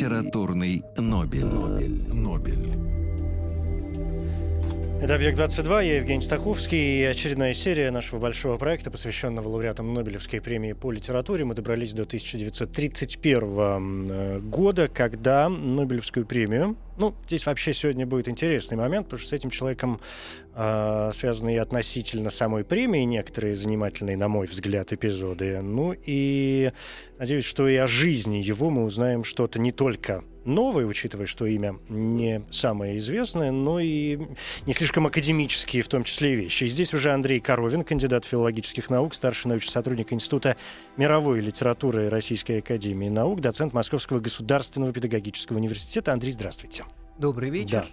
Литературный, Нобель. Нобель. Нобель. Это «Объект-22», я Евгений Стаховский, и очередная серия нашего большого проекта, посвященного лауреатам Нобелевской премии по литературе. Мы добрались до 1931 э, года, когда Нобелевскую премию... Ну, здесь вообще сегодня будет интересный момент, потому что с этим человеком э, связаны и относительно самой премии некоторые занимательные, на мой взгляд, эпизоды. Ну и надеюсь, что и о жизни его мы узнаем что-то не только новое, учитывая, что имя не самое известное, но и не слишком академические в том числе вещи. И здесь уже Андрей Коровин, кандидат филологических наук, старший научный сотрудник Института мировой литературы Российской Академии Наук, доцент Московского государственного педагогического университета. Андрей, здравствуйте. Добрый вечер.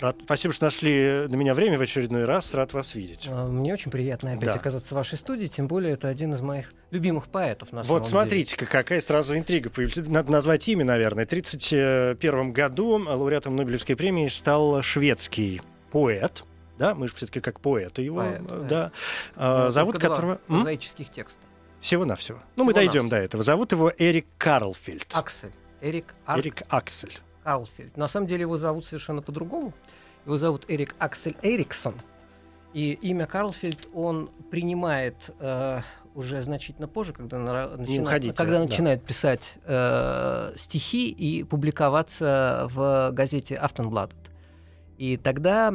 Да. Рад, спасибо, что нашли на меня время в очередной раз. Рад вас видеть. А, Мне очень приятно опять Да. оказаться в вашей студии, тем более это один из моих любимых поэтов на Вот самом деле. смотрите, какая сразу интрига появилась. Надо назвать имя, наверное. В 1931 году лауреатом Нобелевской премии стал шведский поэт. Да, мы же все-таки как поэты его. Поэт, э, поэт. Да. Ну, А, зовут два которого... М? прозаических текста. Всего-навсего. Ну, мы дойдем до этого. Зовут его Эрик Карлфельд. Аксель. Эрик Арк Эрик Аксель. Карлфельд. На самом деле его зовут совершенно по-другому. Его зовут Эрик Аксель Эриксон. И имя Карлфельд он принимает э, уже значительно позже, когда, нара- начинает, уходите, когда да. начинает писать э, стихи и публиковаться в газете Aftonbladet. И тогда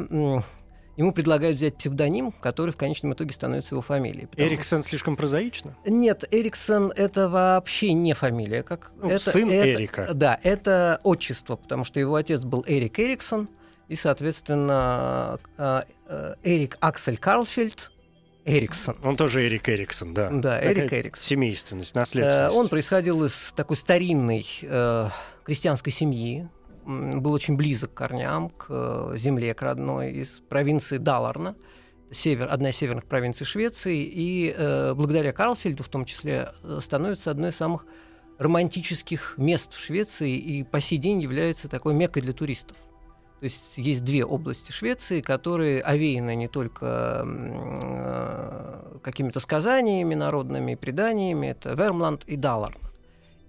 ему предлагают взять псевдоним, который в конечном итоге становится его фамилией. потому Эриксон слишком прозаично? нет, Эриксон это вообще не фамилия, как Ну, это, сын это- Эрика. Да, это отчество, потому что его отец был Эрик Эриксон и, соответственно, э, э, Эрик Аксель Карлфельд Эриксон. Он тоже Эрик Эриксон, да. Да, Такая Эрик Эриксон. Семейственность, Э, наследственность. Он происходил из такой старинной э, крестьянской семьи, был очень близок к корням, к э, земле, к родной, из провинции Даларна, север, одна из северных провинций Швеции, и э, благодаря Карлфельду в том числе э, становится одной из самых романтических мест в Швеции и по сей день является такой меккой для туристов. То есть есть две области Швеции, которые овеяны не только э, какими-то сказаниями народными, преданиями, это Вермланд и Даларн.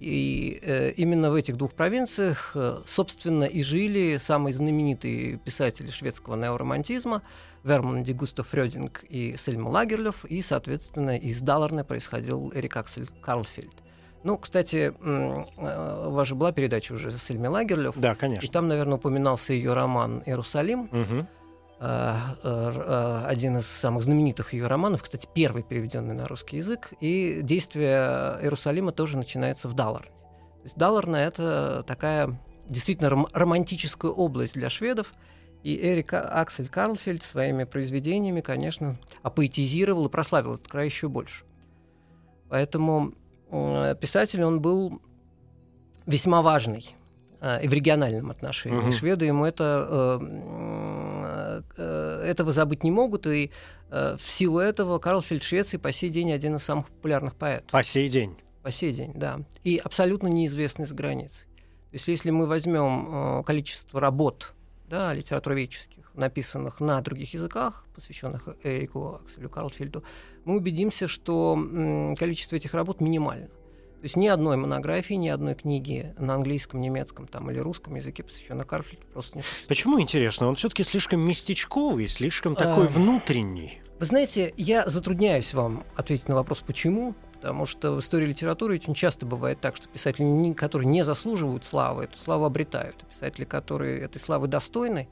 И э, именно в этих двух провинциях, э, собственно, и жили самые знаменитые писатели шведского неоромантизма в Вермланде Густав Фрёдинг и Сельма Лагерлёв, и, соответственно, из Даларна происходил Эрик Аксель Карлфельд. Ну, кстати, э, у вас же была передача уже с Сельмой Лагерлёв, Да, и конечно. там, наверное, упоминался ее роман «Иерусалим», Мгм. Э, э, один из самых знаменитых ее романов, кстати, первый переведенный на русский язык, и действие Иерусалима тоже начинается в Даларне. То есть Даларна — это такая действительно ром- романтическая область для шведов, и Эрик А- Аксель Карлфельд своими произведениями, конечно, апоэтизировал и прославил этот край еще больше. Поэтому писатель он был весьма важный и в региональном отношении. Мгм. Шведы ему это, э, э, этого забыть не могут, и э, в силу этого Карлфельд в Швеции по сей день один из самых популярных поэтов. По сей день. По сей день, да. И абсолютно неизвестный за границей. То есть если мы возьмем э, количество работ да, литературоведческих, написанных на других языках, посвященных Эрику Акселю Карлфельду, мы убедимся, что количество этих работ минимально. То есть ни одной монографии, ни одной книги на английском, немецком там, или русском языке, посвященной Карлфельду, просто не существует. Почему интересно? Он все-таки слишком местечковый, слишком такой А. внутренний. Вы знаете, я затрудняюсь вам ответить на вопрос «почему?», потому что в истории литературы очень часто бывает так, что писатели, которые не заслуживают славы, эту славу обретают. А писатели, которые этой славы достойны,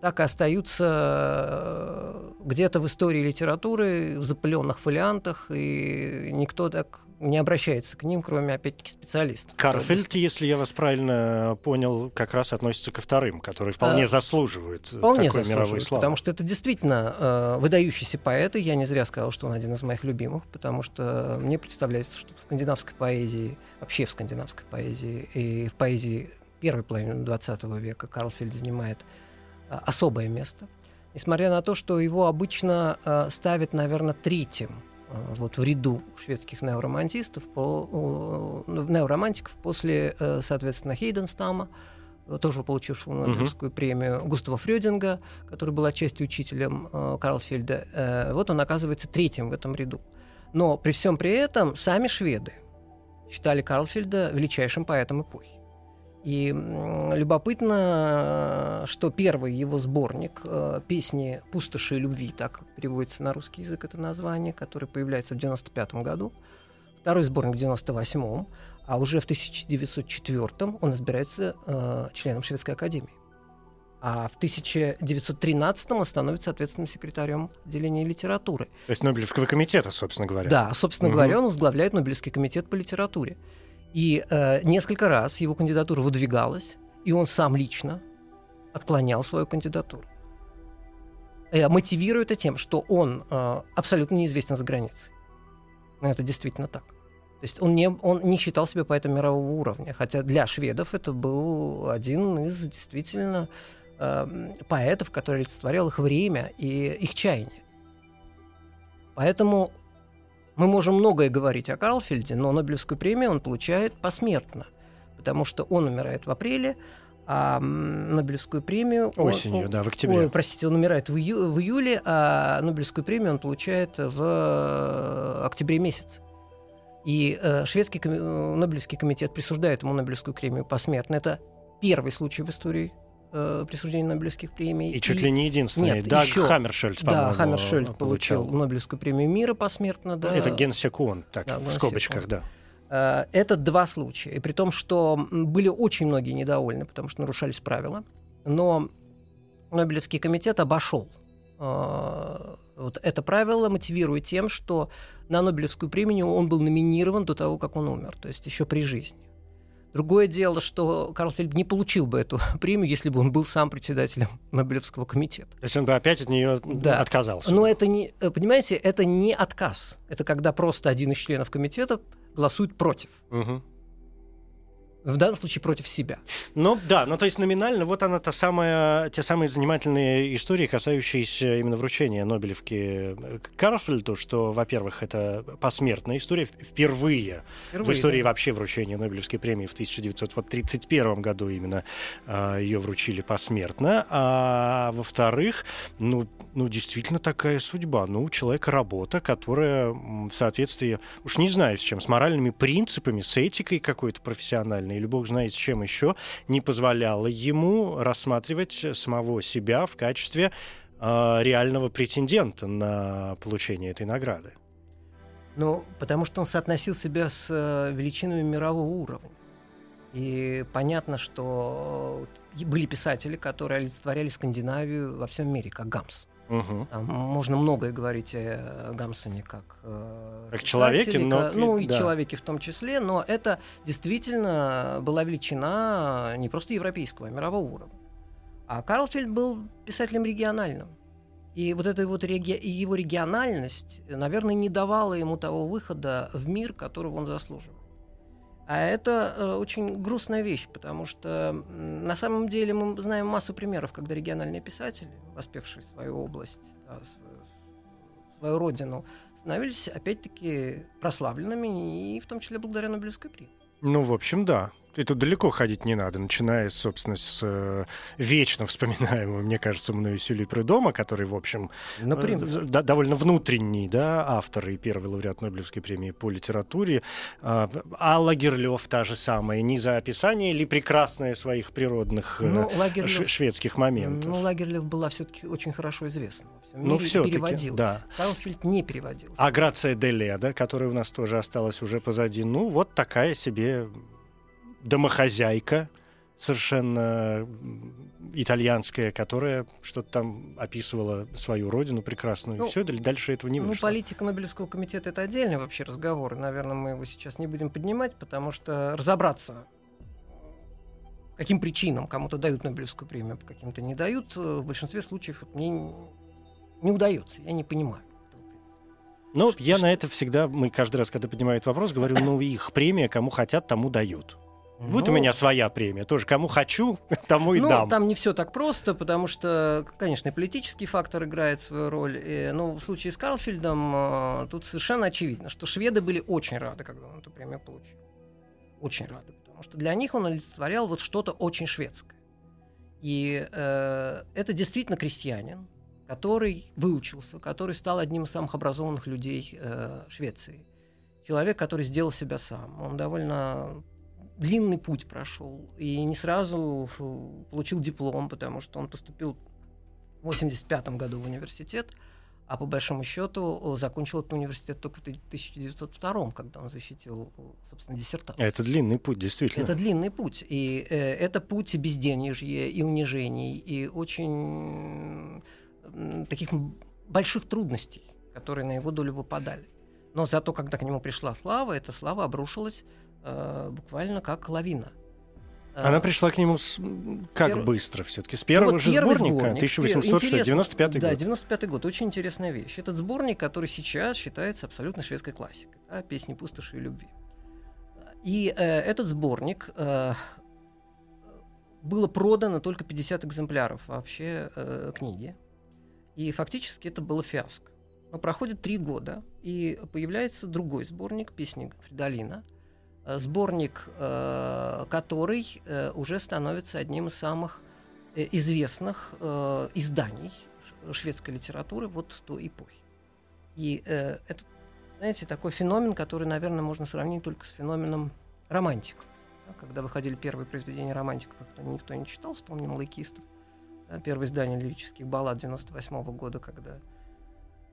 так и остаются э, где-то в истории литературы, в запыленных фолиантах, и никто так не обращается к ним, кроме, опять-таки, специалистов. Карфельд, если я вас правильно понял, как раз относится ко вторым, которые вполне А, заслуживают Вполне такой мировой заслуживает, славы. потому что это действительно э, выдающийся поэт, и я не зря сказал, что он один из моих любимых, потому что мне представляется, что в скандинавской поэзии, вообще в скандинавской поэзии и в поэзии первой половины 20 века Карлфельд занимает а, особое место. Несмотря на то, что его обычно а, ставят, наверное, третьим а, вот в ряду шведских неоромантистов, по, ну, неоромантиков после, э, соответственно, Хейденстама, тоже получившего Нобелевскую uh-huh. премию, Густава Фрёдинга, который был отчасти учителем э, Карлфельда. Э, вот он оказывается третьим в этом ряду. Но при всем при этом сами шведы считали Карлфельда величайшим поэтом эпохи. И любопытно, что первый его сборник э, песни «Пустоши и любви», так переводится на русский язык это название, который появляется в 95 году, второй сборник в 98 а уже в 1904 он избирается э, членом Шведской академии. А в 1913 он становится, соответственно, секретарем отделения литературы. То есть Нобелевского комитета, собственно говоря. Да, собственно угу. говоря, он возглавляет Нобелевский комитет по литературе. И э, несколько раз его кандидатура выдвигалась, и он сам лично отклонял свою кандидатуру. Э, мотивируя это тем, что он э, абсолютно неизвестен за границей. Но это действительно так. То есть он не, он не считал себя поэтом мирового уровня, хотя для шведов это был один из действительно э, поэтов, который олицетворял их время и их чаяние. Поэтому мы можем многое говорить о Карлфельде, но Нобелевскую премию он получает посмертно, потому что он умирает в апреле, а Нобелевскую премию... Осенью, он, да, в октябре. Ой, простите, он умирает в, ию, в июле, а Нобелевскую премию он получает в э, октябре месяце. И э, шведский коми- э, Нобелевский комитет присуждает ему Нобелевскую премию посмертно. Это первый случай в истории э, присуждения Нобелевских премий. И чуть ли не единственный. Нет, Даг еще... Хаммершельд, Да, Хаммершельд получил Нобелевскую премию мира посмертно. Да. Это Генсекун, так, да, в скобочках, да. Э, это два случая. И при том, что были очень многие недовольны, потому что нарушались правила. Но Нобелевский комитет обошел э, вот это правило, мотивируя тем, что на Нобелевскую премию он был номинирован до того, как он умер, то есть еще при жизни. Другое дело, что Карл Фельд не получил бы эту премию, если бы он был сам председателем Нобелевского комитета. То есть он бы опять от нее да. отказался. Но это не, э, понимаете, это не отказ. Это когда просто один из членов комитета голосует против. Угу в данном случае против себя. Ну да, ну то есть номинально вот она та самая, те самые занимательные истории, касающиеся именно вручения Нобелевки Карфельду, что, во-первых, это посмертная история впервые, впервые в истории да. вообще вручения Нобелевской премии в 1931 году именно э, ее вручили посмертно, а во-вторых, ну, ну действительно такая судьба, ну у человека работа, которая в соответствии, уж не знаю с чем, с моральными принципами, с этикой какой-то профессиональной или бог знает с чем еще, не позволяло ему рассматривать самого себя в качестве э, реального претендента на получение этой награды. Ну, потому что он соотносил себя с э, величинами мирового уровня. И понятно, что были писатели, которые олицетворяли Скандинавию во всем мире, как Гамс. Угу. Там можно многое говорить о Гамсоне как э, как человеке, но ну и да. человеке в том числе, но это действительно была величина не просто европейского, а мирового уровня. А Карлфельд был писателем региональным. И вот эта вот реги... его региональность, наверное, не давала ему того выхода в мир, которого он заслуживал. А это э, очень грустная вещь, потому что на самом деле мы знаем массу примеров, когда региональные писатели, воспевшие свою область, да, свою, свою родину, становились опять-таки прославленными, и в том числе благодаря Нобелевской премии. Ну, в общем, да. И тут далеко ходить не надо, начиная, собственно, с э, вечно вспоминаемого, мне кажется, мною Сюли Прудома, который, в общем, Например? Э, да, довольно внутренний да, автор и первый лауреат Нобелевской премии по литературе. Э, Алла Герлёв та же самая, не за описание ли прекрасное своих природных э, ну, Лагерлёв, шведских моментов. Ну, Лагерлёв была все-таки очень хорошо известна. Ну, все-таки, да. Карлфильд не переводил. А Грация де Леда, которая у нас тоже осталась уже позади, ну, вот такая себе домохозяйка совершенно итальянская, которая что-то там описывала свою родину прекрасную. Ну, и все, дальше этого не ну, вышло. Ну, политика Нобелевского комитета — это отдельный вообще разговор. И, наверное, мы его сейчас не будем поднимать, потому что разобраться, каким причинам кому-то дают Нобелевскую премию, а каким-то не дают, в большинстве случаев мне не удается. Я не понимаю. Ну, я что? на это всегда, мы каждый раз, когда поднимают вопрос, говорю, ну, их премия, кому хотят, тому дают. Вот Ну, у меня своя премия. Тоже кому хочу, тому и ну, дам. там не все так просто, потому что, конечно, и политический фактор играет свою роль. И, ну, в случае с Карлфильдом э, тут совершенно очевидно, что шведы были очень рады, когда он эту премию получил. Очень рады, потому что для них он олицетворял вот что-то очень шведское. И э, это действительно крестьянин, который выучился, который стал одним из самых образованных людей э, Швеции. Человек, который сделал себя сам. Он довольно длинный путь прошел и не сразу получил диплом, потому что он поступил в 85 году в университет, а по большому счету э, закончил этот университет только в 1902, когда он защитил, э, собственно, диссертацию. Это длинный путь, действительно. Это длинный путь. И э, это путь и безденежья, и унижений, и очень таких больших трудностей, которые на его долю выпадали. Но зато, когда к нему пришла слава, эта слава обрушилась э, буквально как лавина. Э, Она пришла к нему с... как Перв- быстро все-таки? С первого вот же сборника, сборник, 1895 интересно, Да, год. 95 год. Очень интересная вещь. Этот сборник, который сейчас считается абсолютно шведской классикой. да, песни пустоши и любви. И э, этот сборник э, было продано только 50 экземпляров вообще э, книги. И фактически это было фиаско. Но проходит три года, и появляется другой сборник песни Фридолина. Э, Сборник, э, который э, уже становится одним из самых известных изданий шведской литературы вот той эпохи. И это, знаете, такой феномен, который, наверное, можно сравнить только с феноменом романтиков. Да, Когда выходили первые произведения романтиков, их никто- не читал, вспомним лайкистов. Первое издание лирических баллад 98 года, когда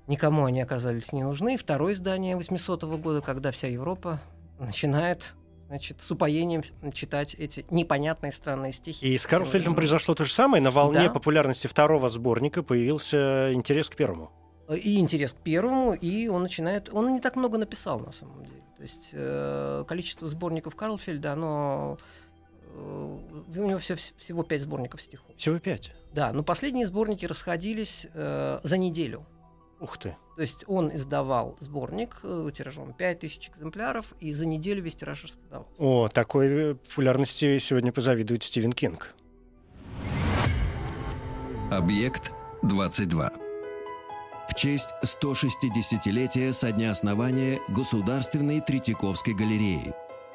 никому они оказались не нужны. Второе издание 800 года, когда вся Европа начинает значит, с упоением читать эти непонятные странные стихи. И с Карлфельдом Тем произошло то же самое. На волне Да. популярности второго сборника появился интерес к первому. И интерес к первому, и он начинает... Он не так много написал, на самом деле. То есть э, количество сборников Карлфельда, оно... э, у него всё- всего пять сборников стихов. Всего пять. Да, но последние сборники расходились э, за неделю. Ух ты. То есть он издавал сборник э, тиражом 5000 экземпляров, и за неделю весь тираж распродавался. О, такой э, популярности сегодня позавидует Стивен Кинг. Объект 22. В честь 160-летия со дня основания Государственной Третьяковской галереи.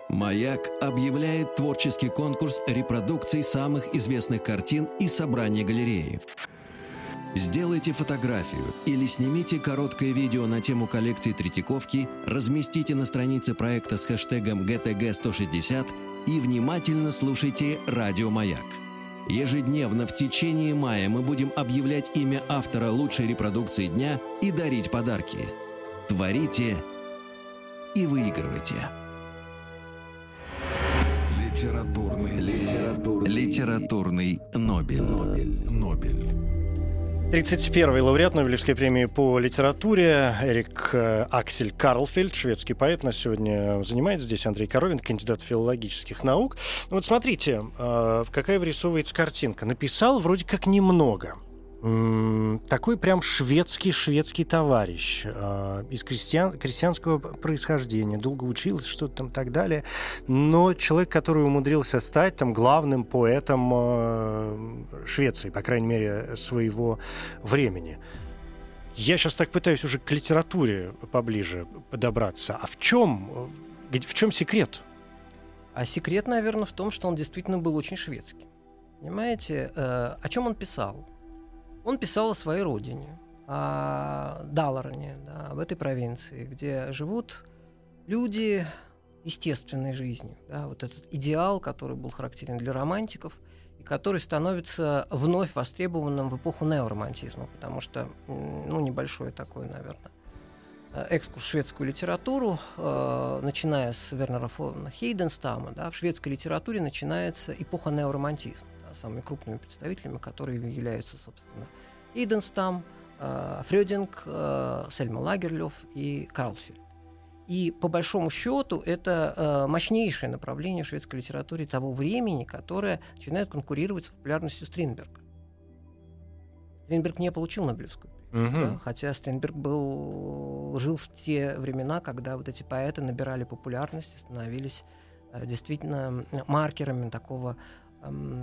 «Маяк» объявляет творческий конкурс репродукций самых известных картин и собрания галереи. Сделайте фотографию или снимите короткое видео на тему коллекции Третьяковки, разместите на странице проекта с хэштегом GTG160 и внимательно слушайте «Радио Маяк». Ежедневно в течение мая мы будем объявлять имя автора лучшей репродукции дня и дарить подарки. Творите и выигрывайте. Литературный, литературный, Литературный Нобель. Нобель, Нобель. 31-й лауреат Нобелевской премии по литературе Эрик э, Аксель Карлфельд, шведский поэт, нас сегодня занимает здесь Андрей Коровин, кандидат филологических наук. Ну Вот смотрите, э, какая вырисовывается картинка. Написал вроде как немного. Такой прям шведский-шведский товарищ э, из крестьян, крестьянского происхождения, долго учился, что-то там так далее. Но человек, который умудрился стать там главным поэтом э, Швеции, по крайней мере, своего времени. Я сейчас так пытаюсь уже к литературе поближе подобраться. А в чем, в чем секрет? А секрет, наверное, в том, что он действительно был очень шведский. Понимаете, э, о чем он писал? Он писал о своей родине, о Далароне, да, об этой провинции, где живут люди естественной жизнью. Да, вот этот идеал, который был характерен для романтиков, и который становится вновь востребованным в эпоху неоромантизма, потому что, ну, небольшой такой, наверное, э, экскурс в шведскую литературу, э, начиная с Вернера фон Хейденстама, да, в шведской литературе начинается эпоха неоромантизма. Да, самыми крупными представителями, которые являются, собственно, Хейденстам, э, Фрёдинг, э, Сельма Лагерлёв и Карлфельд. И по большому счету это э, мощнейшее направление в шведской литературе того времени, которое начинает конкурировать с популярностью Стринберга. Стринберг не получил Нобелевскую премию. Мгм. Да, хотя Стринберг был, жил в те времена, когда вот эти поэты набирали популярность и становились э, действительно маркерами такого,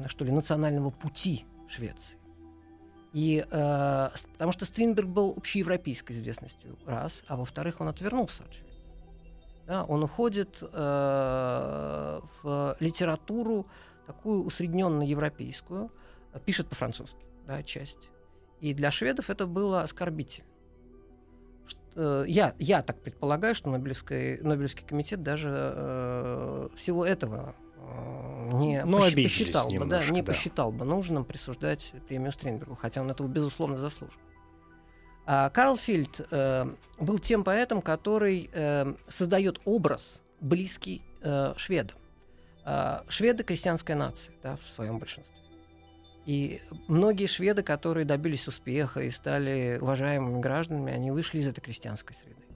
что ли, национального пути Швеции. И, э, потому что Стринберг был общеевропейской известностью, раз, а во-вторых, он отвернулся от Швеции. Да, он уходит э, в литературу такую усредненно европейскую, пишет по-французски, да, часть. И для шведов это было оскорбительно. Э, я, я так предполагаю, что Нобелевский, Нобелевский комитет даже э, в силу этого э, не ну, пощ, посчитал немножко, бы, да, не да. посчитал бы нужным присуждать премию Стринбергу, хотя он этого безусловно заслужил. А Карл Фильд э, был тем поэтом, который э, создает образ близкий э, шведам. Э, шведы крестьянская нация да, в своем большинстве. И многие шведы, которые добились успеха и стали уважаемыми гражданами, они вышли из этой крестьянской среды.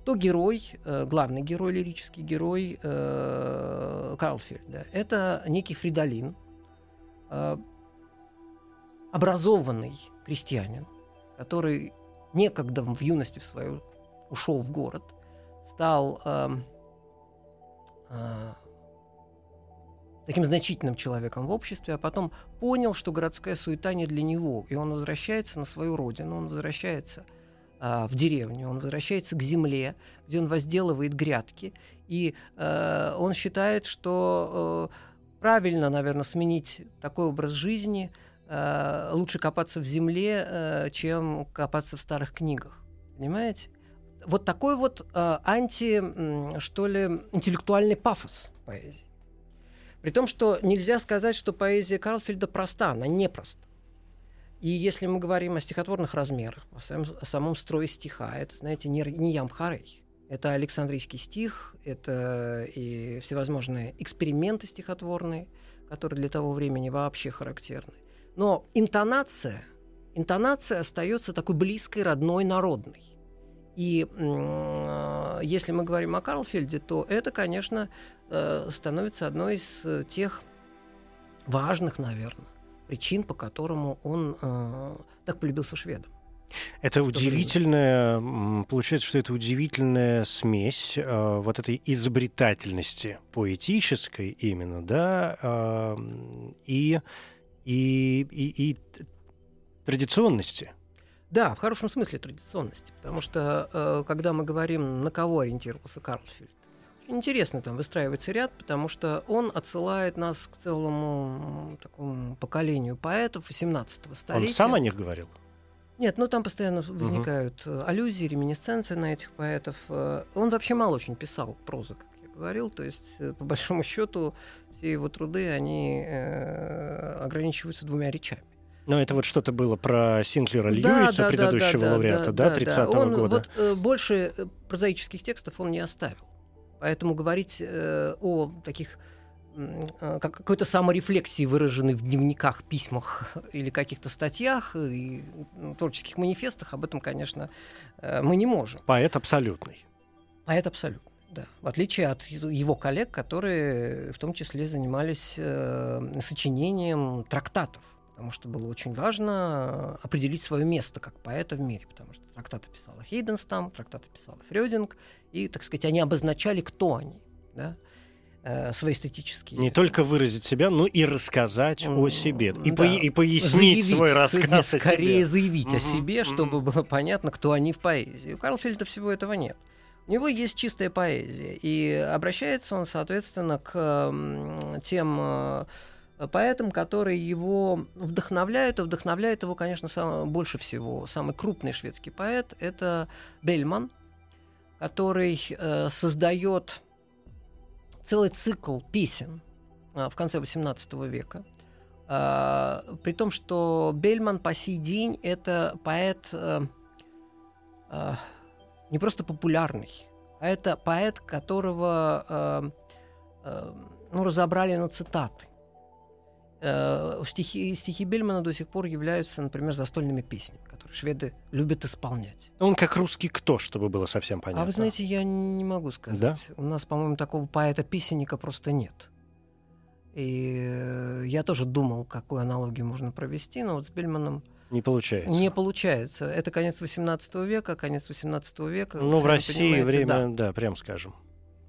Кто герой, э, главный герой, лирический герой э, Карлфельда? Это некий Фридолин, э, образованный крестьянин, который некогда в юности в свою ушел в город, стал э, э, таким значительным человеком в обществе, а потом понял, что городская суета не для него, и он возвращается на свою родину, он возвращается а, в деревню, он возвращается к земле, где он возделывает грядки, и а, он считает, что а, правильно, наверное, сменить такой образ жизни, а, лучше копаться в земле, а, чем копаться в старых книгах, понимаете? Вот такой вот а, анти, что ли, интеллектуальный пафос поэзии. При том, что нельзя сказать, что поэзия Карлфельда проста, она непроста. И если мы говорим о стихотворных размерах, о самом, о самом строе стиха, это, знаете, не, не Ямхарей. Это Александрийский стих, это и всевозможные эксперименты стихотворные, которые для того времени вообще характерны. Но интонация, интонация остается такой близкой, родной, народной. И э, если мы говорим о Карлфельде, то это, конечно, э, становится одной из тех важных, наверное, причин, по которому он э, так полюбился шведам. Это удивительная, получается, что это удивительная смесь э, вот этой изобретательности поэтической именно, да, э, и, и, и, и традиционности. Да, в хорошем смысле традиционности, потому что э, когда мы говорим, на кого ориентировался Карлфильд, интересно там выстраивается ряд, потому что он отсылает нас к целому такому поколению поэтов 18-го столетия. Он сам о них говорил? Нет, ну там постоянно возникают угу. аллюзии, реминесценции на этих поэтов. Э, он вообще мало очень писал прозу, как я говорил, то есть э, по большому счету все его труды, они э, ограничиваются двумя речами. Но это вот что-то было про Синклера Льюиса, да, предыдущего да, лауреата, да, да, 30-го он, года. Вот, э, больше прозаических текстов он не оставил. Поэтому говорить э, о таких э, как какой-то саморефлексии, выраженной в дневниках, письмах или каких-то статьях и творческих манифестах, об этом, конечно, э, мы не можем. Поэт абсолютный. Поэт абсолютный, да. В отличие от его коллег, которые в том числе занимались э, сочинением трактатов потому что было очень важно определить свое место как поэта в мире, потому что трактаты писала Хейденстам, трактаты писала Фрёдинг, и, так сказать, они обозначали, кто они, да, э, свои эстетические. Не только выразить себя, но и рассказать mm, о себе. И, да. по, и пояснить заявить, свой рассказ о себе. Скорее заявить mm-hmm, о себе, чтобы mm-hmm. было понятно, кто они в поэзии. У Карлфельда всего этого нет. У него есть чистая поэзия, и обращается он, соответственно, к тем э, поэтом, который его вдохновляет, и вдохновляет его, конечно, сам, больше всего. Самый крупный шведский поэт — это Бельман, который э, создает целый цикл песен э, в конце XVIII века. Э, при том, что Бельман по сей день — это поэт э, э, не просто популярный, а это поэт, которого э, э, ну, разобрали на цитаты. Э, стихи, стихи Бельмана до сих пор являются, например, застольными песнями, которые шведы любят исполнять. Он как русский кто, чтобы было совсем понятно. А вы знаете, я не могу сказать. Да? У нас, по-моему, такого поэта-песенника просто нет. И э, я тоже думал, какую аналогию можно провести, но вот с Бельманом не получается. Не получается. Это конец 18 века, конец 18 века. Ну, в России время, да. да, прям скажем.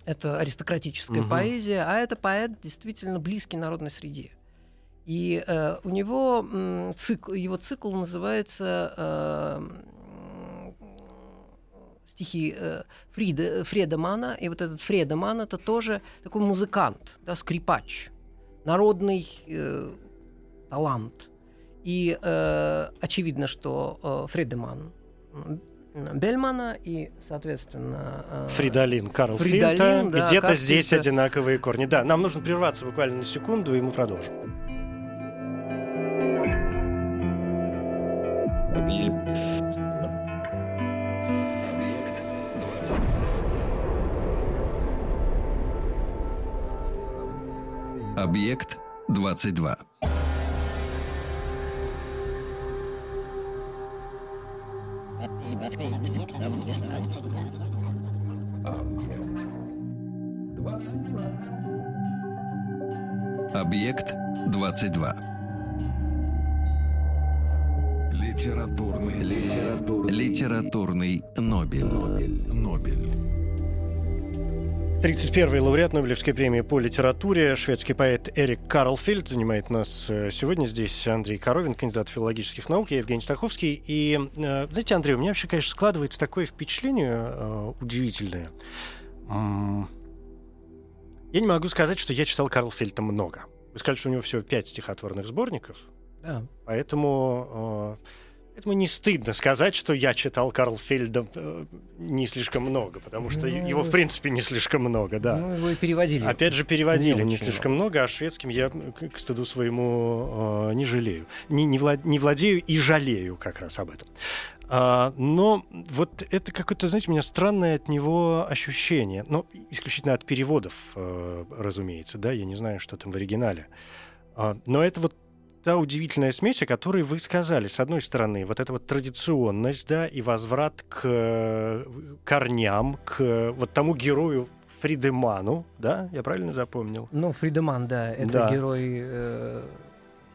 Это аристократическая Мгм. поэзия, а это поэт действительно близкий народной среде. И э, у него м, цикл, его цикл называется э, стихи э, Фрида, Фредемана. И вот этот Фредеман это тоже такой музыкант, да, скрипач, народный э, талант. И э, очевидно, что э, Фредеман Бельмана и, соответственно... э, Фридолин, Карл Фридолин, Фильта. да, Где-то здесь одинаковые корни. Да, нам нужно прерваться буквально на секунду, и мы продолжим. Объект 22. Объект 22. Литературный, литературный, Литературный Нобель. Нобель, Нобель. 31-й лауреат Нобелевской премии по литературе, шведский поэт Эрик Карлфельд занимает нас э, сегодня здесь Андрей Коровин, кандидат филологических наук, я Евгений Стаховский. И, э, знаете, Андрей, у меня вообще, конечно, складывается такое впечатление э, удивительное. Я не могу сказать, что я читал Карлфельда много. Вы сказали, что у него всего пять стихотворных сборников, да. поэтому... э, Поэтому не стыдно сказать, что я читал Карлфельда э, не слишком много, потому что Ну, его, в принципе, не слишком много, да. Ну, его и переводили. Опять же, переводили Не не, слишком много, а шведским я, к, стыду своему, э, не жалею. Не, не, вла- не владею и жалею как раз об этом. А, но вот это какое-то, знаете, у меня странное от него ощущение. Ну, исключительно от переводов, э, разумеется, да, я не знаю, что там в оригинале. А, но это вот та удивительная смесь, о которой вы сказали. С одной стороны, вот эта вот традиционность, да, и возврат к э, корням, к э, вот тому герою Фридеману, да, я правильно запомнил? Ну, Фридеман, да, это Да. герой э,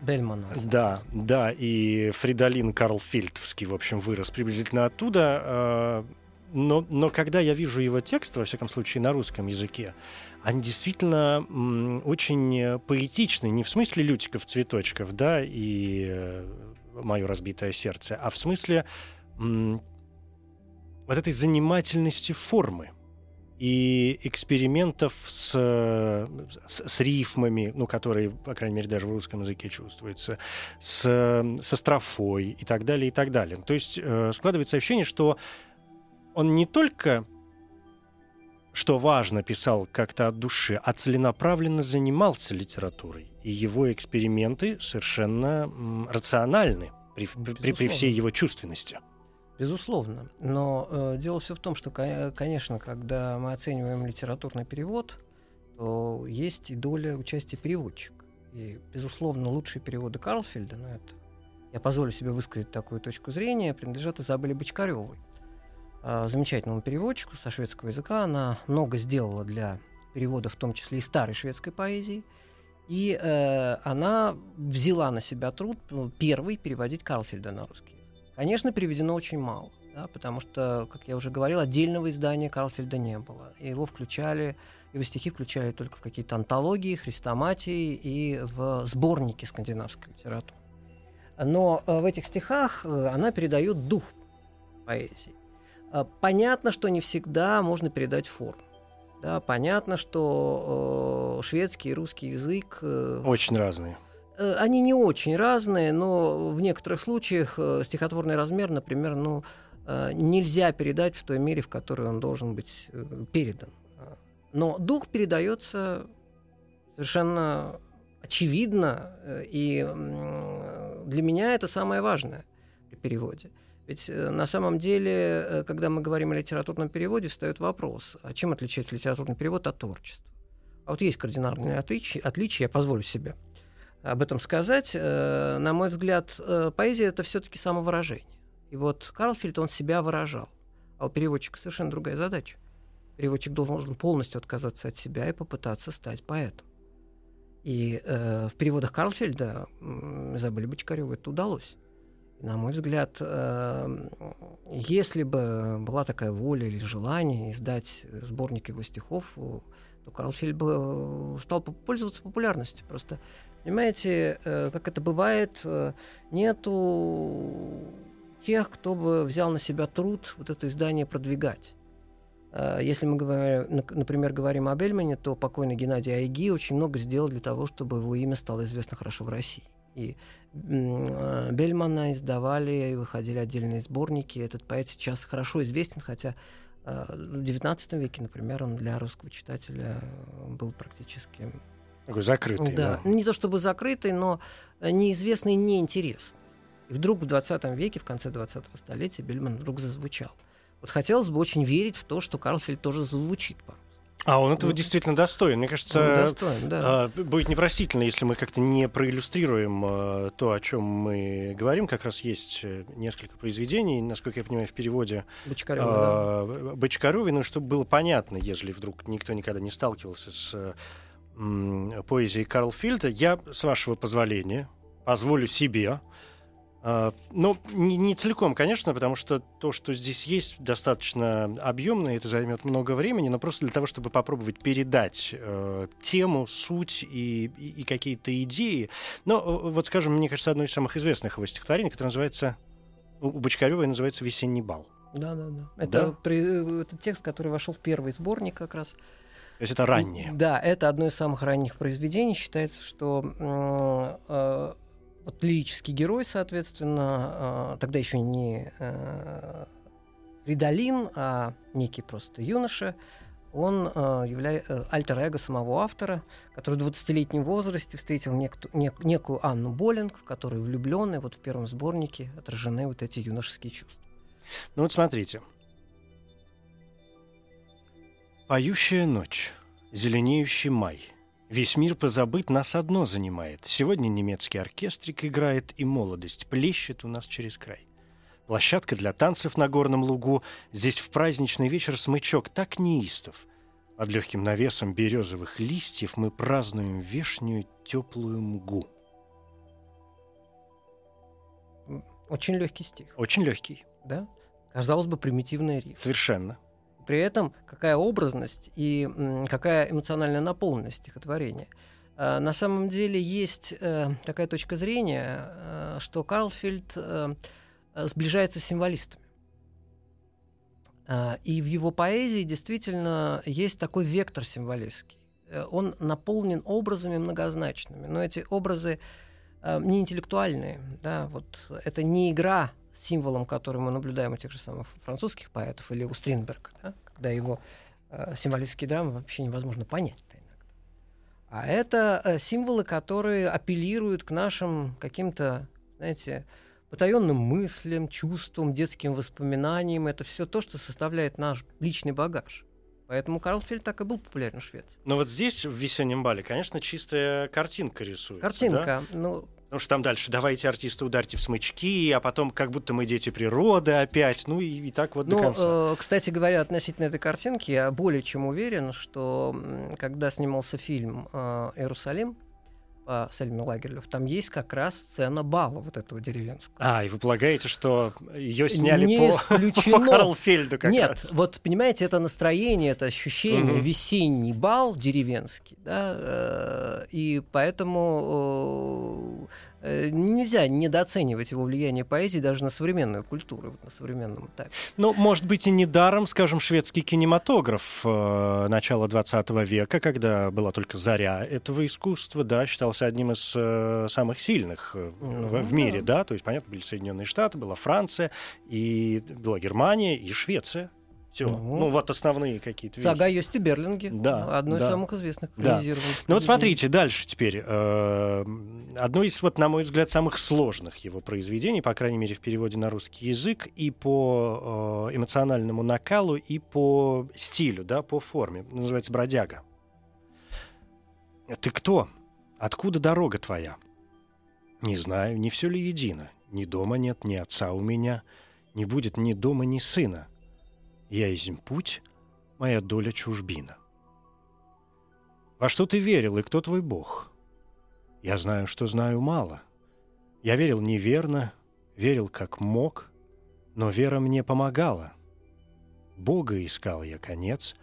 Бельмана. Да, да, и Фридолин Карл Фильтовский, в общем, вырос приблизительно оттуда. э, Но, но когда я вижу его текст, во всяком случае, на русском языке, они действительно очень э, поэтичны, не в смысле лютиков, цветочков, да, и мое разбитое сердце, а в смысле вот этой занимательности формы и экспериментов с, э, с, с рифмами, ну, которые, по крайней мере, даже в русском языке чувствуются, с, э, со строфой и так далее, и так далее. То есть э, складывается ощущение, что он не только что важно, писал как-то от души, а целенаправленно занимался литературой. И его эксперименты совершенно рациональны при, при- при, при всей его чувственности. Безусловно. Но э, дело все в том, что, ко- конечно, когда мы оцениваем литературный перевод, то есть и доля участия переводчика. И, безусловно, лучшие переводы Карлфельда, ну, это, я позволю себе высказать такую точку зрения, принадлежат Изабелле Бочкаревой. А, замечательному переводчику со шведского языка. Она много сделала для перевода, в том числе и старой шведской поэзии. И э, она взяла на себя труд ну, первый переводить Карлфельда на русский. Конечно, переведено очень мало, да, потому что, как я уже говорил, отдельного издания Карлфельда не было. Его включали, его стихи включали только в какие-то антологии, хрестоматии и в сборники скандинавской литературы. Но э, в этих стихах э, она передает дух поэзии. Э, Понятно, что не всегда можно передать форму. Да, понятно, что э, шведский и русский язык э, Очень разные. Э, Они не очень разные, но в некоторых случаях э, стихотворный размер, например, ну, э, нельзя передать в той мере, в которой он должен быть э, передан. А, Но дух передается совершенно очевидно, э, и для меня это самое важное при переводе. Ведь э, на самом деле, э, когда мы говорим о литературном переводе, встает вопрос, а чем отличается литературный перевод от творчества? А вот есть кардинальные отличия, отличия я позволю себе об этом сказать. Э, На мой взгляд, э, поэзия это все-таки самовыражение. И вот Карлфильд, он себя выражал. А у переводчика совершенно другая задача. Переводчик должен полностью отказаться от себя и попытаться стать поэтом. И э, в переводах Карлфельда м, Изабелле Бочкаревой это удалось. На мой взгляд, э, если бы была такая воля или желание издать сборник его стихов, то Карл Фильд бы стал пользоваться популярностью. Просто, понимаете, как это бывает, нету тех, кто бы взял на себя труд вот это издание продвигать. Э, если мы, говорим, например, говорим об Эльмане, то покойный Геннадий Айги очень много сделал для того, чтобы его имя стало известно хорошо в России. И э, Бельмана издавали, и выходили отдельные сборники. Этот поэт сейчас хорошо известен, хотя э, в XIX веке, например, он для русского читателя был практически... Такой закрытый. Да, да, не то чтобы закрытый, но неизвестный, неинтересный. И вдруг в 20 веке, в конце 20-го столетия, Бельман вдруг зазвучал. Вот хотелось бы очень верить в то, что Карлфельд тоже зазвучит по а он этого действительно достоин. Мне кажется, достоин, да. э, будет непростительно, если мы как-то не проиллюстрируем э, то, о чем мы говорим. Как раз есть э, несколько произведений, насколько я понимаю, в переводе Бочкарёва, э, да. Бочкарёвой, ну, чтобы было понятно, если вдруг никто никогда не сталкивался с э, поэзией Карл Фильда, я, с вашего позволения, позволю себе а, ну, не, не целиком, конечно, потому что то, что здесь есть, достаточно объемно, и это займет много времени, но просто для того, чтобы попробовать передать э, тему, суть и, и, и какие-то идеи. Но э, вот, скажем, мне кажется, одно из самых известных его стихотворений, которое называется у Бочкаревой называется «Весенний бал». Да, да, да. Это, да? При, это текст, который вошел в первый сборник как раз. То есть это раннее. Да, это одно из самых ранних произведений. Считается, что э, э, вот лирический герой, соответственно, э, тогда еще не э, Ридалин, а некий просто юноша, он э, является альтер-эго самого автора, который в 20-летнем возрасте встретил нек- нек- некую Анну Боллинг, в которой влюблен, и вот в первом сборнике отражены вот эти юношеские чувства. Ну вот смотрите. «Поющая ночь, зеленеющий май — Весь мир позабыт, нас одно занимает. Сегодня немецкий оркестрик играет, и молодость плещет у нас через край. Площадка для танцев на горном лугу. Здесь в праздничный вечер смычок так неистов. Под легким навесом березовых листьев мы празднуем вешнюю теплую мгу. Очень легкий стих. Очень легкий. Да? Казалось бы, примитивная риф. Совершенно. При этом какая образность и какая эмоциональная наполненность стихотворения. А, на самом деле есть э, такая точка зрения, э, что Карлфильд э, сближается с символистами. И в его поэзии действительно есть такой вектор символистский. Он наполнен образами многозначными, но эти образы не интеллектуальные. Да? Вот это не игра символом, который мы наблюдаем у тех же самых французских поэтов или у Стринберга, да? когда его э, символические драмы вообще невозможно понять. иногда. А это э, символы, которые апеллируют к нашим каким-то, знаете, потаенным мыслям, чувствам, детским воспоминаниям. Это все то, что составляет наш личный багаж. Поэтому Карлфельд так и был популярен в Швеции. Но вот здесь, в «Весеннем бале», конечно, чистая картинка рисуется. Картинка. Да? Ну, Потому что там дальше давайте артисты ударьте в смычки, а потом как будто мы дети природы опять, ну и, и так вот ну, до конца. Э, кстати говоря, относительно этой картинки, я более чем уверен, что когда снимался фильм э, «Иерусалим», по Сальме Лагерлев, там есть как раз сцена бала вот этого деревенского. А, и вы полагаете, что ее сняли Не по, исключено. по Карлфельду как Нет, раз? вот понимаете, это настроение, это ощущение, Мгм. весенний бал деревенский, да, э, и поэтому э, нельзя недооценивать его влияние поэзии даже на современную культуру, вот на современном этапе. Ну, может быть, и недаром, скажем, шведский кинематограф э, начала 20 века, когда была только заря этого искусства, да, считался одним из э, самых сильных э, в, Ну, в мире, да, то есть, понятно, были Соединенные Штаты, была Франция, и была Германия, и Швеция. Все. Ну. Ну, вот основные какие-то вещи. Сага Йости Берлинги, Да, одно из да. самых известных Да. Ну вот смотрите, дальше теперь. Э, Одно из, вот, на мой взгляд, самых сложных его произведений, по крайней мере, в переводе на русский язык, и по э, эмоциональному накалу, и по стилю, да, по форме. Называется «Бродяга». «Ты кто? Откуда дорога твоя?» «Не знаю, не все ли едино. Ни дома нет, ни отца у меня. Не будет ни дома, ни сына. Я изим путь, моя доля чужбина». Во что ты верил и кто твой бог? Я знаю, что знаю мало. Я верил неверно, верил как мог, но вера мне помогала. Бога искал я конец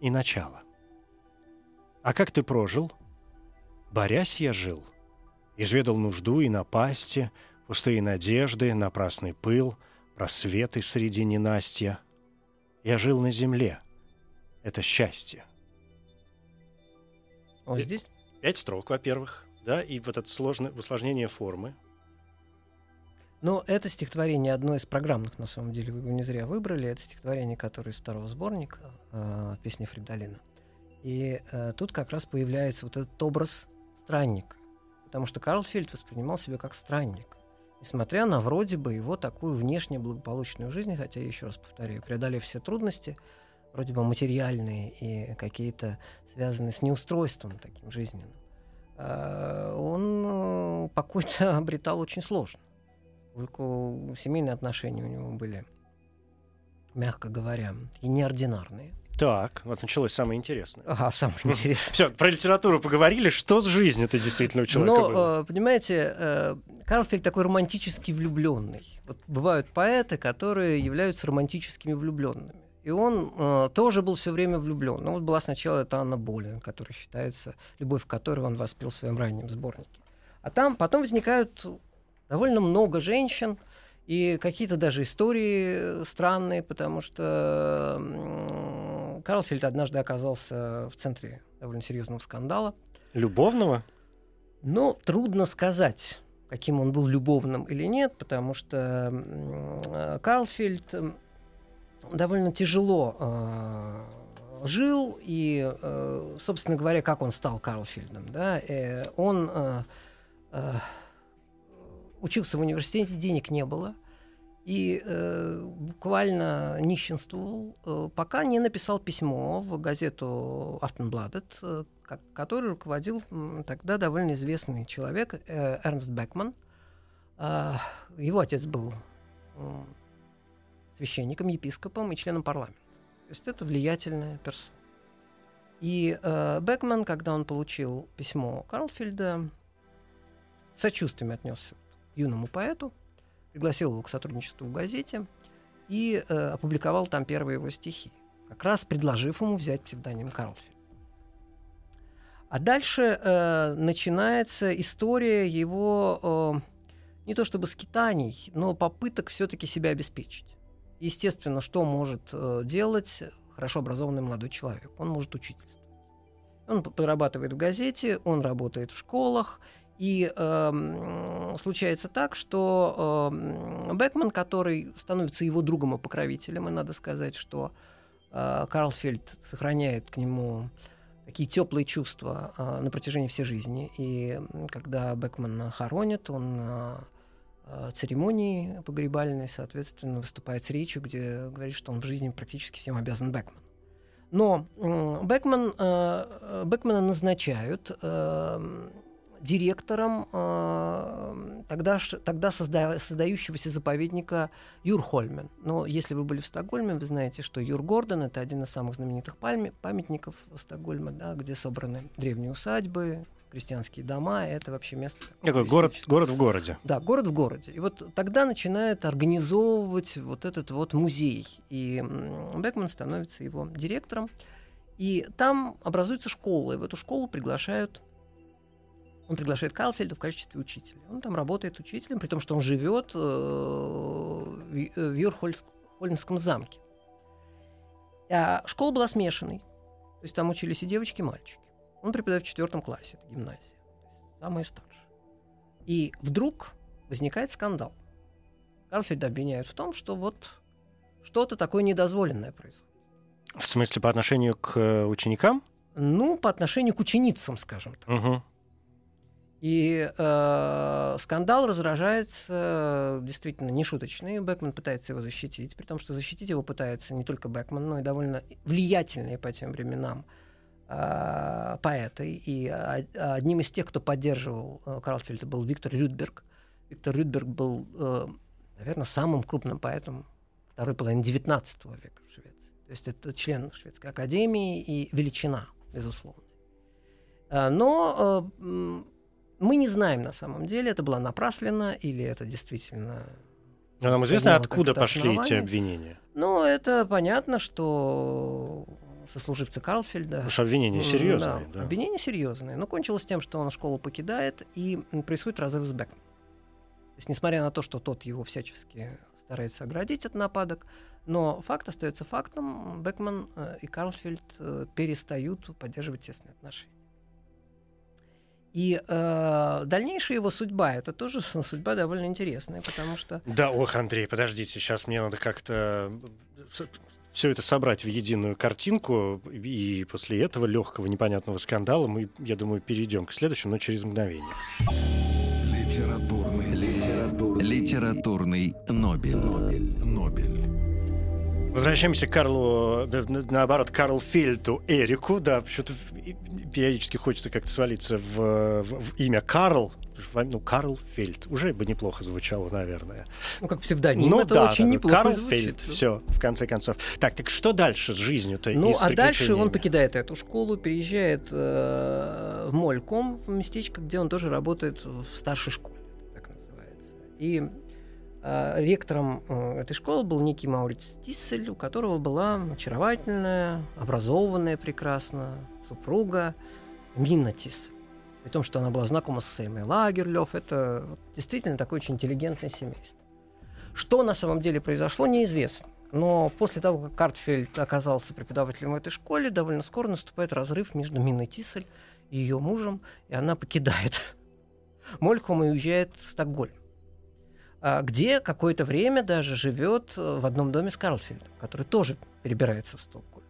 и начало. А как ты прожил? Борясь я жил. Изведал нужду и напасти, пустые надежды, напрасный пыл, просветы среди ненастья. Я жил на земле. Это счастье. Вот здесь Пять строк, во-первых, да, и вот это сложное усложнение формы. Но это стихотворение одно из программных, на самом деле, вы его не зря выбрали. Это стихотворение, которое из второго сборника э, песни Фридолина. И э, тут как раз появляется вот этот образ странника. Потому что Карл Фельд воспринимал себя как странник. Несмотря на вроде бы его такую внешне благополучную жизнь, хотя, еще раз повторяю, преодолев все трудности, вроде бы материальные и какие-то связанные с неустройством таким жизненным, э, он э, покой-то обретал очень сложно. Поскольку семейные отношения у него были, мягко говоря, и неординарные. Так, вот началось самое интересное. Ага, самое интересное. Все, про литературу поговорили. Что с жизнью-то действительно у человека было? Но, э, понимаете, э, Карл Фельд такой романтически влюбленный. Вот бывают поэты, которые являются романтическими влюбленными. И он э, тоже был все время влюблен. Ну, вот была сначала это Анна Болин, которая считается, любовь которой он воспел в своем раннем сборнике. А там потом возникают довольно много женщин, и какие-то даже истории странные, потому что Карлфельд однажды оказался в центре довольно серьезного скандала. Любовного? Ну, трудно сказать, каким он был любовным или нет, потому что Карлфельд довольно тяжело э, жил, и, э, собственно говоря, как он стал Карлфельдом, да, э, он э, э, учился в университете, денег не было, и э, буквально нищенствовал, э, пока не написал письмо в газету Aftenbladet, э, ко- который руководил м, тогда довольно известный человек э, Эрнст Бекман. А, его отец был м, священником, епископом и членом парламента. То есть это влиятельная персона. И э, Бекман, когда он получил письмо Карлфельда, сочувствием отнесся к юному поэту, пригласил его к сотрудничеству в газете и э, опубликовал там первые его стихи, как раз предложив ему взять псевдоним Карлфельд. А дальше э, начинается история его э, не то чтобы скитаний, но попыток все-таки себя обеспечить. Естественно, что может э, делать хорошо образованный молодой человек? Он может учительствовать. Он подрабатывает в газете, он работает в школах, и эм, случается так, что эм, Бекман, который становится его другом и покровителем, и надо сказать, что э, Карлфельд сохраняет к нему такие теплые чувства э, на протяжении всей жизни. И когда Бекмана хоронят, он э, церемонии погребальной, соответственно, выступает с речью, где говорит, что он в жизни практически всем обязан Бекману. Но м, Бекман, э, Бекмана назначают э, директором э, тогда, тогда созда- создающегося заповедника Юрхольмен. Но если вы были в Стокгольме, вы знаете, что Юр Гордон — это один из самых знаменитых пальми- памятников Стокгольма, да, где собраны древние усадьбы, крестьянские дома. Это вообще место... Такой город, город в городе. Да, город в городе. И вот тогда начинает организовывать вот этот вот музей. И Бекман становится его директором. И там образуется школа. И в эту школу приглашают... Он приглашает Калфельда в качестве учителя. Он там работает учителем, при том, что он живет э, в в Юрхольмском замке. А школа была смешанной. То есть там учились и девочки, и мальчики. Он преподает в четвертом классе, это гимназия. Самые старшие. И вдруг возникает скандал. Карлфельда обвиняют в том, что вот что-то такое недозволенное происходит. В смысле, по отношению к э, ученикам? Ну, по отношению к ученицам, скажем так. Угу. И э, скандал разражается действительно нешуточный. Бекман пытается его защитить, при том, что защитить его пытается не только Бекман, но и довольно влиятельные по тем временам э, поэты. И одним из тех, кто поддерживал э, Карлфельда, был Виктор Рюдберг. Виктор Рюдберг был, э, наверное, самым крупным поэтом второй половины XIX века в Швеции. То есть это член Шведской академии и величина, безусловно. Э, Но э, мы не знаем на самом деле, это была напраслина или это действительно Но нам известно, откуда пошли эти обвинения. Ну, это понятно, что сослуживцы Карлфельда... Потому что обвинения серьезные. Да, да. обвинения серьезные. Но кончилось тем, что он школу покидает, и происходит разрыв с Беком. То есть, несмотря на то, что тот его всячески старается оградить от нападок, но факт остается фактом. Бекман э, и Карлфельд э, перестают поддерживать тесные отношения. И э, дальнейшая его судьба это тоже судьба довольно интересная, потому что Да, ох, Андрей, подождите, сейчас мне надо как-то все это собрать в единую картинку, и после этого легкого непонятного скандала мы, я думаю, перейдем к следующему, но через мгновение. Литературный, литературный, Литературный Нобель. Нобель. Нобель. Возвращаемся к Карлу, наоборот, Карл Фельту Эрику. Да, почему-то периодически хочется как-то свалиться в, в- в имя Карл. Ну, Карл Фельд. Уже бы неплохо звучало, наверное. ну, как псевдоним ну это да, очень да, неплохо Карл звучит. Фельд. Все, в конце концов. Так, так что дальше с жизнью-то? Ну, а дальше он покидает эту школу, переезжает э, в Мольком, в местечко, где он тоже работает в старшей школе, так называется. И ректором э, этой школы был некий Мауриц Тиссель, у которого была очаровательная, образованная прекрасно супруга Минна Тиссель. При том, что она была знакома с Сэмой Лагерлёв, это действительно такое очень интеллигентное семейство. Что на самом деле произошло, неизвестно. Но после того, как Картфельд оказался преподавателем в этой школе, довольно скоро наступает разрыв между Миной Тиссель и ее мужем, и она покидает Мольком и уезжает в Стокгольм, а, где какое-то время даже живет э, в одном доме с Карлфельдом, который тоже перебирается в Стокгольм.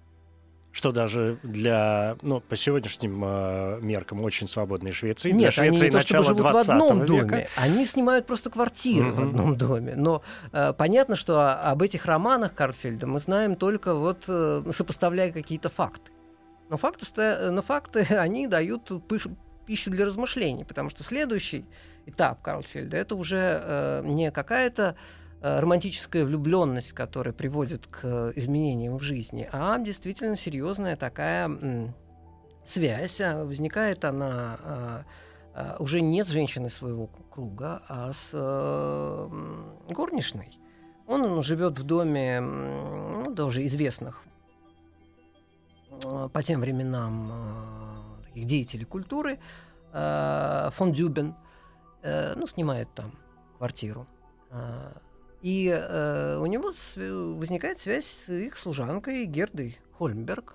Что даже для, ну, по сегодняшним э, меркам очень свободной Швеции, для Нет, они Швеции не то начала живут в 20 одном века. доме, они снимают просто квартиры в Мгм. одном доме. Но э, понятно, что об этих романах Картфельда мы знаем только вот э, сопоставляя какие-то факты. Но факты, ста- но факты они дают пищу для размышлений, потому что следующий этап Карлфельда это уже э, не какая-то э, романтическая влюбленность, которая приводит к э, изменениям в жизни, а действительно серьезная такая м, связь. а Возникает она а, а, уже не с женщиной своего круга, а с э, горничной. Он живет в доме ну, тоже известных э, по тем временам э, таких деятелей культуры. э, Фон Дюбен э, ну, снимает там квартиру. Э, И э, у него возникает связь с их служанкой Гердой Хольмберг.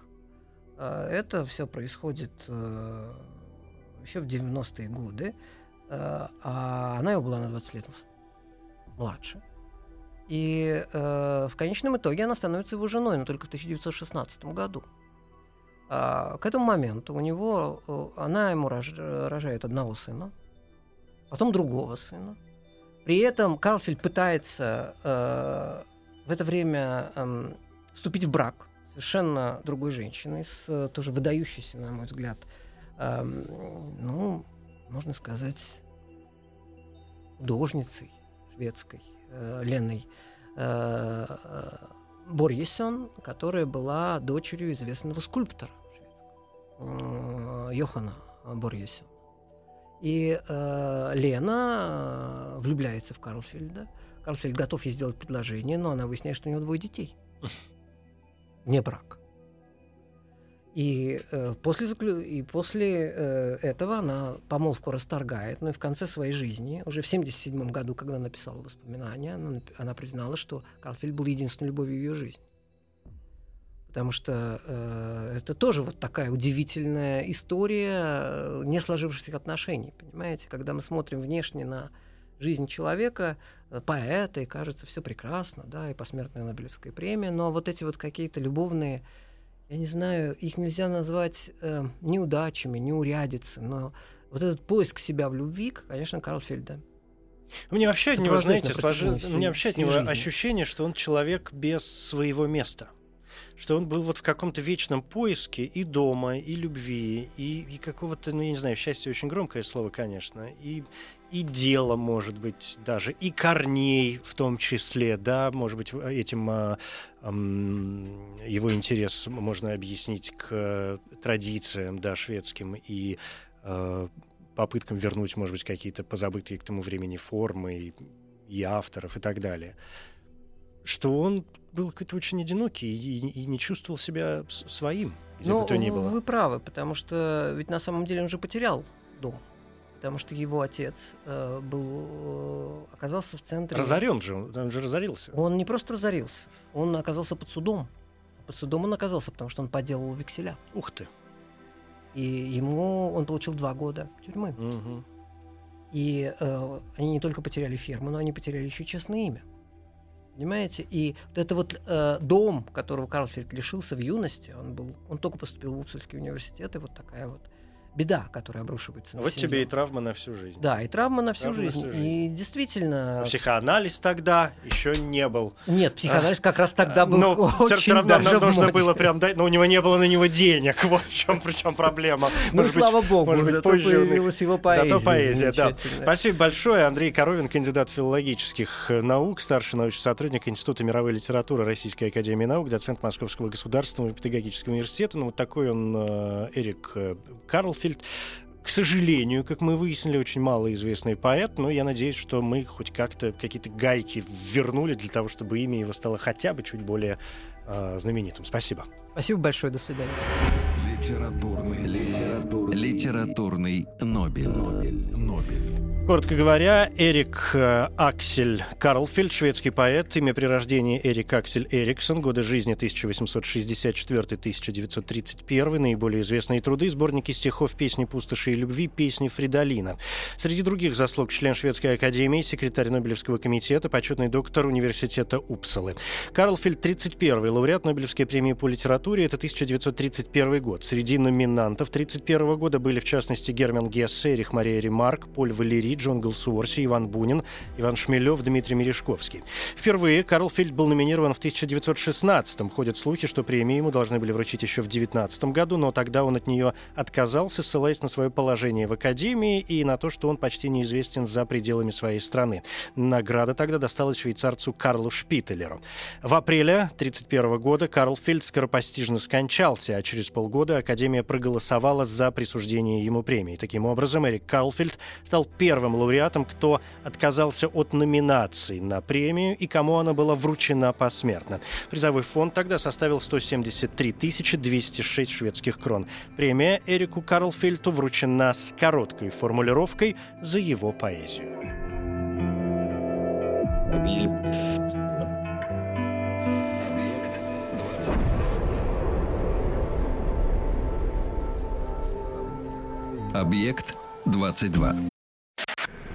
Э, Это все происходит э, еще в 90-е годы. Э, А она его была на 20 лет младше. И э, в конечном итоге она становится его женой, но только в 1916 году. А, к этому моменту у него э, она ему рож- рожает одного сына, потом другого сына. При этом Карлфельд пытается э, в это время эм, вступить в брак совершенно другой женщиной, с э, тоже выдающейся, на мой взгляд, эм, ну, можно сказать, художницей шведской, э, Леной э, э, Борьесен, которая была дочерью известного скульптора шведского, э, Йохана Борьесен. И э, Лена э, влюбляется в Карлфельда. Карлфельд готов ей сделать предложение, но она выясняет, что у него двое детей. Не брак. И, э, после, заклю- и после э, этого она помолвку расторгает, но и в конце своей жизни, уже в 1977 году, когда написала воспоминания, она, она признала, что Карлфельд был единственной любовью в ее жизни. Потому что э, это тоже вот такая удивительная история э, не сложившихся отношений, понимаете? Когда мы смотрим внешне на жизнь человека, э, поэта, и кажется, все прекрасно, да, и посмертная Нобелевская премия, но вот эти вот какие-то любовные я не знаю, их нельзя назвать э, неудачами, неурядицей, но вот этот поиск себя в любви, конечно, Карлфельда. Меня вообще от него, знаете, сложи- всей- вообще от него жизни. ощущение, что он человек без своего места. Что он был вот в каком-то вечном поиске и дома, и любви, и, и какого-то, ну, я не знаю, счастье очень громкое слово, конечно, и, и дела, может быть, даже, и корней в том числе, да, может быть, в- этим а, ам, его интерес можно объяснить к э, традициям, да, шведским, и э, попыткам вернуть, может быть, какие-то позабытые к тому времени формы, и и авторов и так далее, что он был какой-то очень одинокий и, и- и не чувствовал себя своим, где Ну, бы то ни было. вы правы, потому что ведь на самом деле он же потерял дом. Потому что его отец э, был, э, оказался в центре... Разорен же, он, же разорился. Он не просто разорился, он оказался под судом. Под судом он оказался, потому что он подделал векселя. Ух ты. И ему он получил два года тюрьмы. Мгм. И э, они не только потеряли ферму, но они потеряли еще честное имя. Понимаете? И вот это вот э, дом, которого Карлфельд лишился в юности, он был, он только поступил в Упсальский университет, и вот такая вот беда, которая обрушивается на Вот семью. тебе и травма на всю жизнь. Да, и травма на всю Травма на жизнь. всю жизнь. И действительно... Психоанализ тогда еще не был. Нет, психоанализ как раз тогда был Но очень все равно даже нужно моде. было прям дать, но у него не было на него денег. Вот в чем причем проблема. Ну, Может быть, слава богу, может быть, зато позже появилась его поэзия. Зато поэзия, да. Спасибо большое. Андрей Коровин, кандидат филологических э, наук, старший научный сотрудник Института мировой литературы Российской академии наук, доцент Московского государственного педагогического университета. Ну, вот такой он, э, Эрик э, Карлфельд. К сожалению, как мы выяснили, очень малоизвестный поэт, но я надеюсь, что мы хоть как-то какие-то гайки вернули для того, чтобы имя его стало хотя бы чуть более э, знаменитым. Спасибо. Спасибо большое, до свидания. Литературный, литературный, Литературный Нобель. Нобель. Нобель. Коротко говоря, Эрик э, Аксель Карлфельд, шведский поэт, имя при рождении Эрик Аксель Эриксон, годы жизни 1864-1931, наиболее известные труды, сборники стихов «Песни пустоши и любви», «Песни Фридолина». Среди других заслуг член Шведской академии, секретарь Нобелевского комитета, почетный доктор университета Упсалы. Карлфельд 31 лауреат Нобелевской премии по литературе, это 1931 год. Среди номинантов 31 года были, в частности, Герман Гессе, Эрих Мария Ремарк, Поль Валери, Джон Голсуорси, Иван Бунин, Иван Шмелев, Дмитрий Мережковский. Впервые Карлфельд был номинирован в 1916-м. Ходят слухи, что премии ему должны были вручить еще в 19 году, но тогда он от нее отказался, ссылаясь на свое положение в Академии и на то, что он почти неизвестен за пределами своей страны. Награда тогда досталась швейцарцу Карлу Шпителеру. В апреле 1931 года Карлфельд скоропостижно скончался, а через полгода Академия проголосовала за присуждение ему премии. Таким образом, Эрик Карлфельд стал первым лауреатом, кто отказался от номинации на премию и кому она была вручена посмертно. Призовой фонд тогда составил 173 206 шведских крон. Премия Эрику Карлфельту вручена с короткой формулировкой за его поэзию. Объект 22.